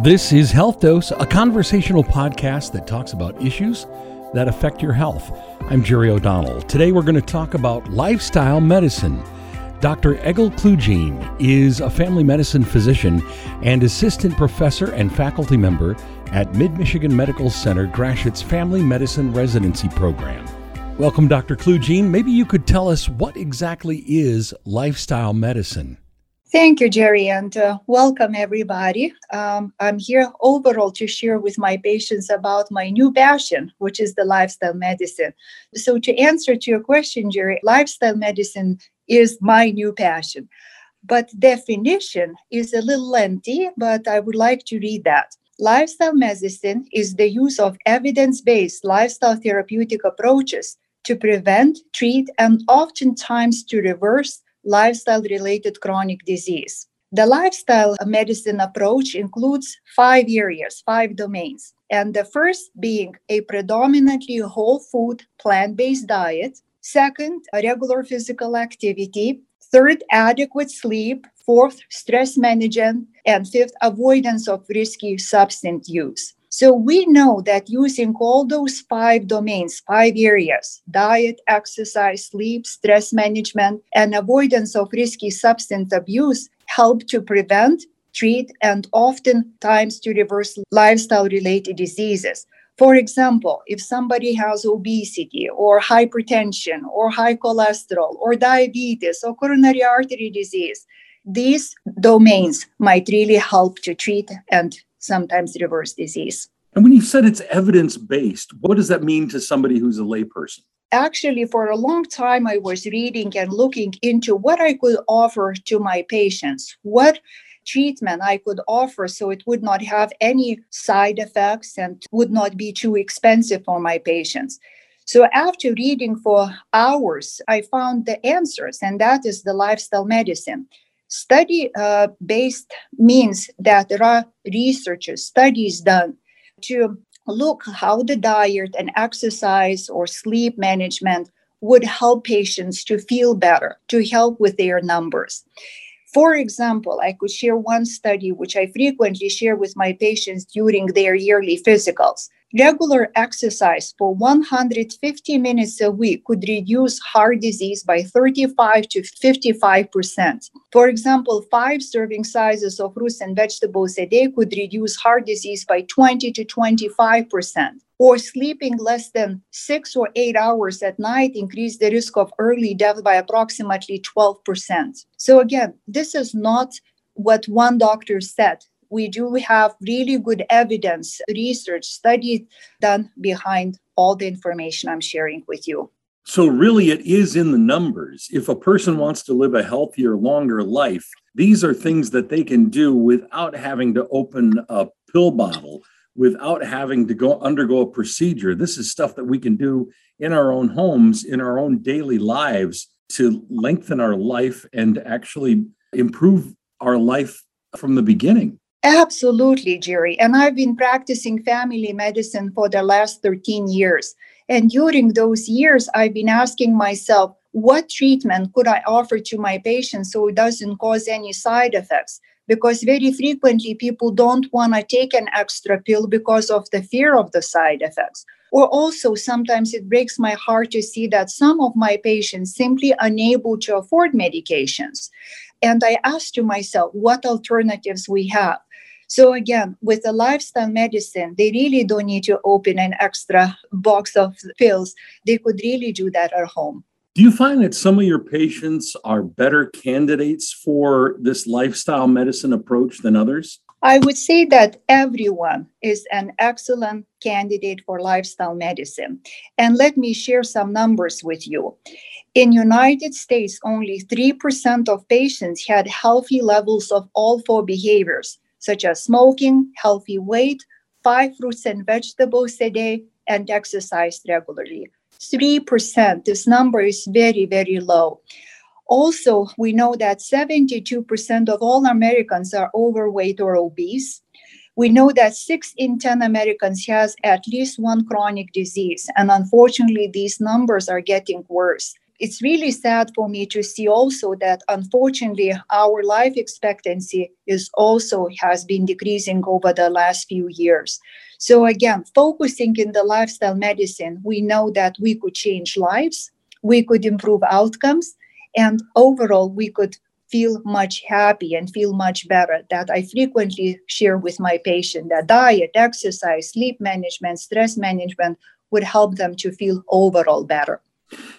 This is Health Dose, a conversational podcast that talks about issues that affect your health. I'm Jerry O'Donnell. Today we're going to talk about lifestyle medicine. Dr. Egil Klugene is a family medicine physician and assistant professor and faculty member at Mid Michigan Medical Center Gratiot's Family Medicine Residency Program. Welcome, Dr. Klugene. Maybe you could tell us what exactly is lifestyle medicine. Thank you, Jerry, and uh, welcome everybody. Um, I'm here overall to share with my patients about my new passion, which is the lifestyle medicine. So, to answer to your question, Jerry, lifestyle medicine is my new passion. But definition is a little lengthy, but I would like to read that. Lifestyle medicine is the use of evidence-based lifestyle therapeutic approaches to prevent, treat, and oftentimes to reverse lifestyle related chronic disease. The lifestyle medicine approach includes five areas, five domains. And the first being a predominantly whole food, plant based diet. Second, regular physical activity. Third, adequate sleep. Fourth, stress management. And fifth, avoidance of risky substance use. So we know that using all those five domains, five areas diet, exercise, sleep, stress management, and avoidance of risky substance abuse help to prevent, treat, and oftentimes to reverse lifestyle related diseases. For example, if somebody has obesity or hypertension or high cholesterol or diabetes or coronary artery disease, these domains might really help to treat and sometimes reverse disease. And when you said it's evidence based, what does that mean to somebody who's a layperson? Actually, for a long time, I was reading and looking into what I could offer to my patients, what treatment I could offer so it would not have any side effects and would not be too expensive for my patients. So, after reading for hours, I found the answers, and that is the lifestyle medicine. Study uh, based means that there are researches, studies done to look how the diet and exercise or sleep management would help patients to feel better, to help with their numbers. For example, I could share one study which I frequently share with my patients during their yearly physicals. Regular exercise for 150 minutes a week could reduce heart disease by 35 to 55%. For example, five serving sizes of fruits and vegetables a day could reduce heart disease by 20 to 25%. Or sleeping less than six or eight hours at night increase the risk of early death by approximately 12%. So, again, this is not what one doctor said we do have really good evidence, research, studies done behind all the information I'm sharing with you. So, really, it is in the numbers. If a person wants to live a healthier, longer life, these are things that they can do without having to open a pill bottle, without having to go undergo a procedure. This is stuff that we can do in our own homes, in our own daily lives to lengthen our life and actually improve our life from the beginning. Absolutely, Jerry. And I've been practicing family medicine for the last 13 years. And during those years, I've been asking myself, what treatment could I offer to my patients so it doesn't cause any side effects? Because very frequently people don't want to take an extra pill because of the fear of the side effects. Or also, sometimes it breaks my heart to see that some of my patients simply unable to afford medications. And I asked to myself, what alternatives we have? So again, with the lifestyle medicine, they really don't need to open an extra box of pills. They could really do that at home. Do you find that some of your patients are better candidates for this lifestyle medicine approach than others? I would say that everyone is an excellent candidate for lifestyle medicine. And let me share some numbers with you. In United States, only 3% of patients had healthy levels of all four behaviors, such as smoking, healthy weight, five fruits and vegetables a day, and exercise regularly. 3%, this number is very, very low. Also, we know that 72% of all Americans are overweight or obese. We know that 6 in 10 Americans has at least one chronic disease, and unfortunately, these numbers are getting worse. It's really sad for me to see also that unfortunately our life expectancy is also has been decreasing over the last few years. So again, focusing in the lifestyle medicine, we know that we could change lives, we could improve outcomes, and overall we could feel much happy and feel much better that i frequently share with my patient that diet exercise sleep management stress management would help them to feel overall better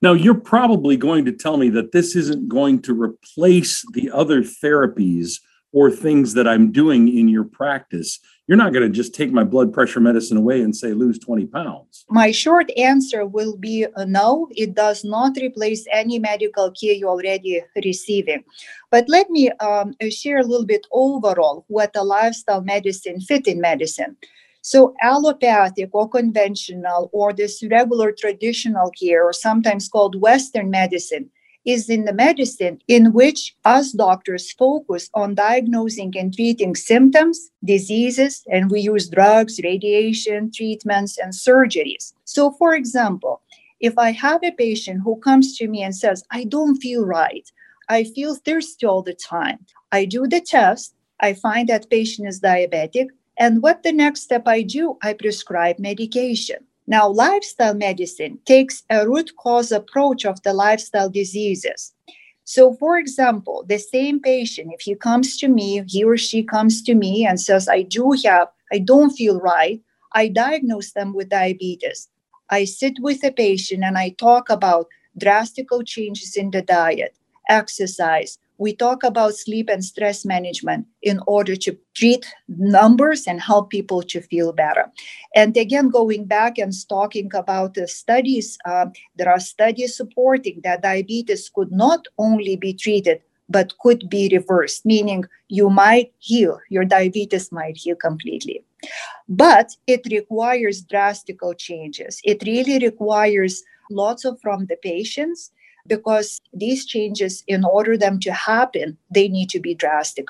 now, you're probably going to tell me that this isn't going to replace the other therapies or things that I'm doing in your practice. You're not going to just take my blood pressure medicine away and say lose 20 pounds. My short answer will be uh, no, it does not replace any medical care you're already receiving. But let me um, share a little bit overall what a lifestyle medicine fit in medicine. So, allopathic or conventional, or this regular traditional care, or sometimes called Western medicine, is in the medicine in which us doctors focus on diagnosing and treating symptoms, diseases, and we use drugs, radiation, treatments, and surgeries. So, for example, if I have a patient who comes to me and says, I don't feel right, I feel thirsty all the time, I do the test, I find that patient is diabetic, and what the next step I do, I prescribe medication. Now, lifestyle medicine takes a root cause approach of the lifestyle diseases. So, for example, the same patient, if he comes to me, he or she comes to me and says, I do have, I don't feel right, I diagnose them with diabetes. I sit with the patient and I talk about drastic changes in the diet, exercise, we talk about sleep and stress management in order to treat numbers and help people to feel better. And again, going back and talking about the studies, uh, there are studies supporting that diabetes could not only be treated but could be reversed, meaning you might heal, your diabetes might heal completely. But it requires drastic changes. It really requires lots of from the patients because these changes, in order them to happen, they need to be drastic.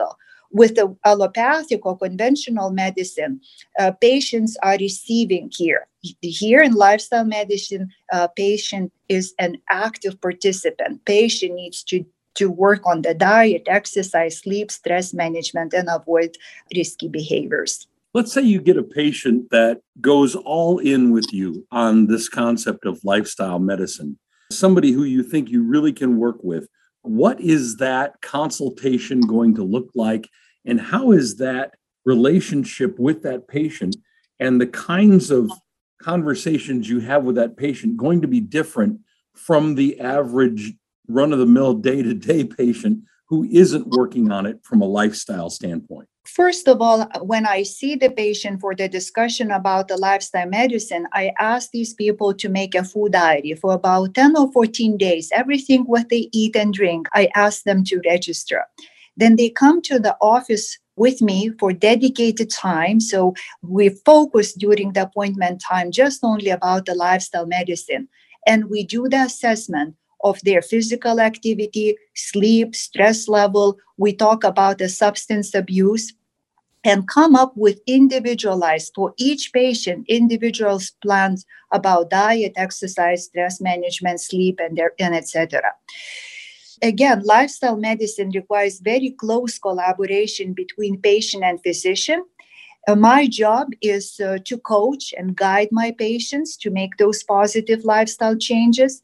With the allopathic or conventional medicine, uh, patients are receiving care. Here in lifestyle medicine, uh, patient is an active participant. Patient needs to to work on the diet, exercise, sleep, stress management, and avoid risky behaviors. Let's say you get a patient that goes all in with you on this concept of lifestyle medicine somebody who you think you really can work with, what is that consultation going to look like? And how is that relationship with that patient and the kinds of conversations you have with that patient going to be different from the average run of the mill day to day patient who isn't working on it from a lifestyle standpoint? First of all, when I see the patient for the discussion about the lifestyle medicine, I ask these people to make a food diary for about 10 or 14 days. Everything what they eat and drink, I ask them to register. Then they come to the office with me for dedicated time. So we focus during the appointment time just only about the lifestyle medicine. And we do the assessment of their physical activity, sleep, stress level. We talk about the substance abuse and come up with individualized for each patient individual plans about diet exercise stress management sleep and, their, and etc again lifestyle medicine requires very close collaboration between patient and physician. Uh, my job is uh, to coach and guide my patients to make those positive lifestyle changes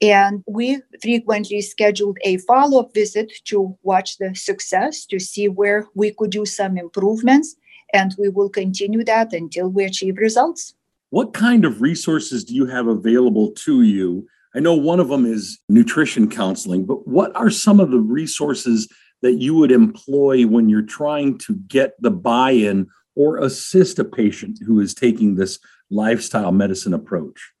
and we frequently scheduled a follow up visit to watch the success, to see where we could do some improvements. And we will continue that until we achieve results. What kind of resources do you have available to you? I know one of them is nutrition counseling, but what are some of the resources that you would employ when you're trying to get the buy in or assist a patient who is taking this lifestyle medicine approach?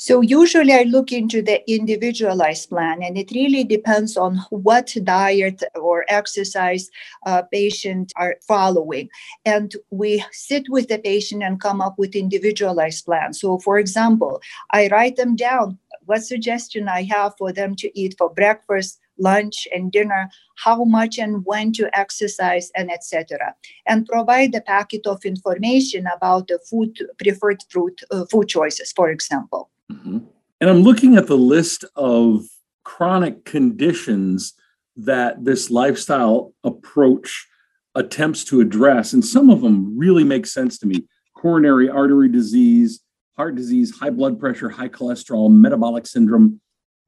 So usually I look into the individualized plan, and it really depends on what diet or exercise uh, patient are following. And we sit with the patient and come up with individualized plans. So, for example, I write them down what suggestion I have for them to eat for breakfast, lunch and dinner how much and when to exercise and etc and provide a packet of information about the food preferred fruit uh, food choices for example Mm-hmm. And I'm looking at the list of chronic conditions that this lifestyle approach attempts to address. And some of them really make sense to me coronary artery disease, heart disease, high blood pressure, high cholesterol, metabolic syndrome.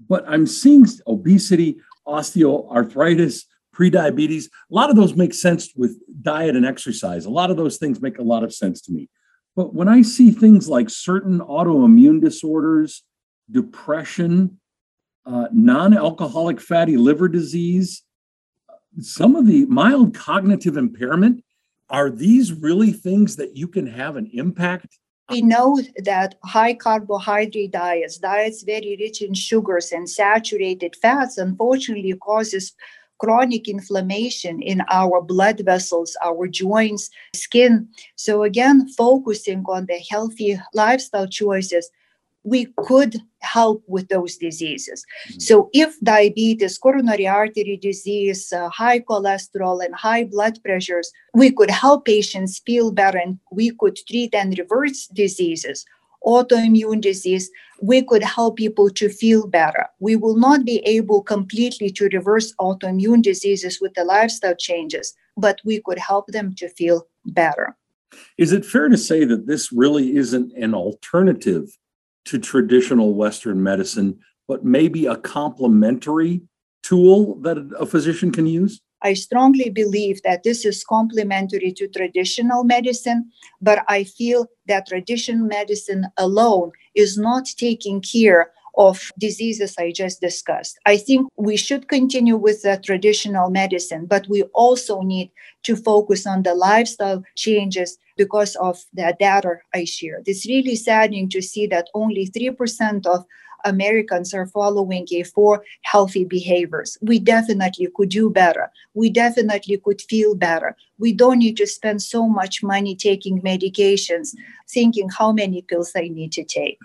But I'm seeing obesity, osteoarthritis, prediabetes. A lot of those make sense with diet and exercise. A lot of those things make a lot of sense to me. But when I see things like certain autoimmune disorders, depression, uh, non alcoholic fatty liver disease, some of the mild cognitive impairment, are these really things that you can have an impact? We know that high carbohydrate diets, diets very rich in sugars and saturated fats, unfortunately causes chronic inflammation in our blood vessels, our joints, skin. So, again, focusing on the healthy lifestyle choices, we could help with those diseases. Mm-hmm. So, if diabetes, coronary artery disease, uh, high cholesterol, and high blood pressures, we could help patients feel better and we could treat and reverse diseases autoimmune disease, we could help people to feel better. We will not be able completely to reverse autoimmune diseases with the lifestyle changes, but we could help them to feel better. Is it fair to say that this really isn't an alternative to traditional Western medicine, but maybe a complementary tool that a physician can use? I strongly believe that this is complementary to traditional medicine, but I feel that traditional medicine alone is not taking care of diseases I just discussed. I think we should continue with the traditional medicine, but we also need to focus on the lifestyle changes because of the data I shared. It's really saddening to see that only 3% of Americans are following a four healthy behaviors. We definitely could do better. We definitely could feel better. We don't need to spend so much money taking medications, thinking how many pills I need to take.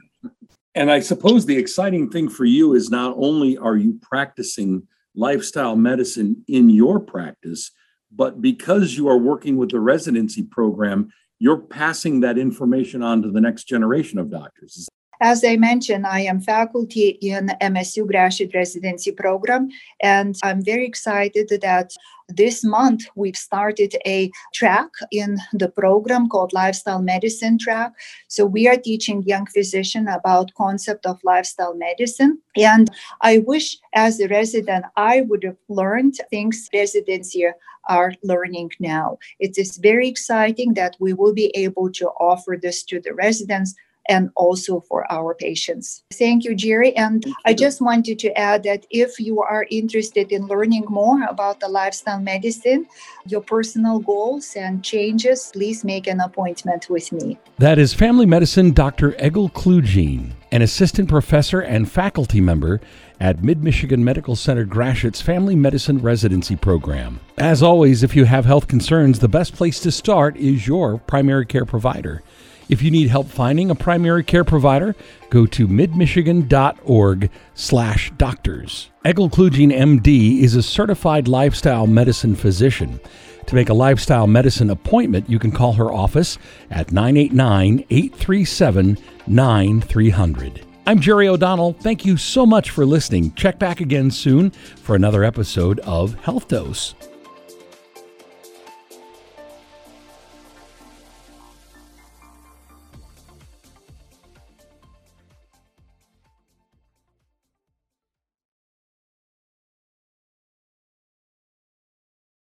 And I suppose the exciting thing for you is not only are you practicing lifestyle medicine in your practice, but because you are working with the residency program, you're passing that information on to the next generation of doctors. As I mentioned, I am faculty in MSU graduate residency program, and I'm very excited that this month we've started a track in the program called lifestyle medicine track. So we are teaching young physicians about concept of lifestyle medicine and i wish as a resident i would have learned things residents here are learning now. It is very exciting that we will be able to offer this to the residents and also for our patients. Thank you, Jerry. And I just wanted to add that if you are interested in learning more about the lifestyle medicine, your personal goals and changes, please make an appointment with me. That is family medicine Dr. Egil Klugin, an assistant professor and faculty member at Mid Michigan Medical Center Gratiot's Family Medicine Residency Program. As always, if you have health concerns, the best place to start is your primary care provider. If you need help finding a primary care provider, go to midmichigan.org slash doctors. Egil Klugin, MD, is a certified lifestyle medicine physician. To make a lifestyle medicine appointment, you can call her office at 989 837 9300. I'm Jerry O'Donnell. Thank you so much for listening. Check back again soon for another episode of Health Dose.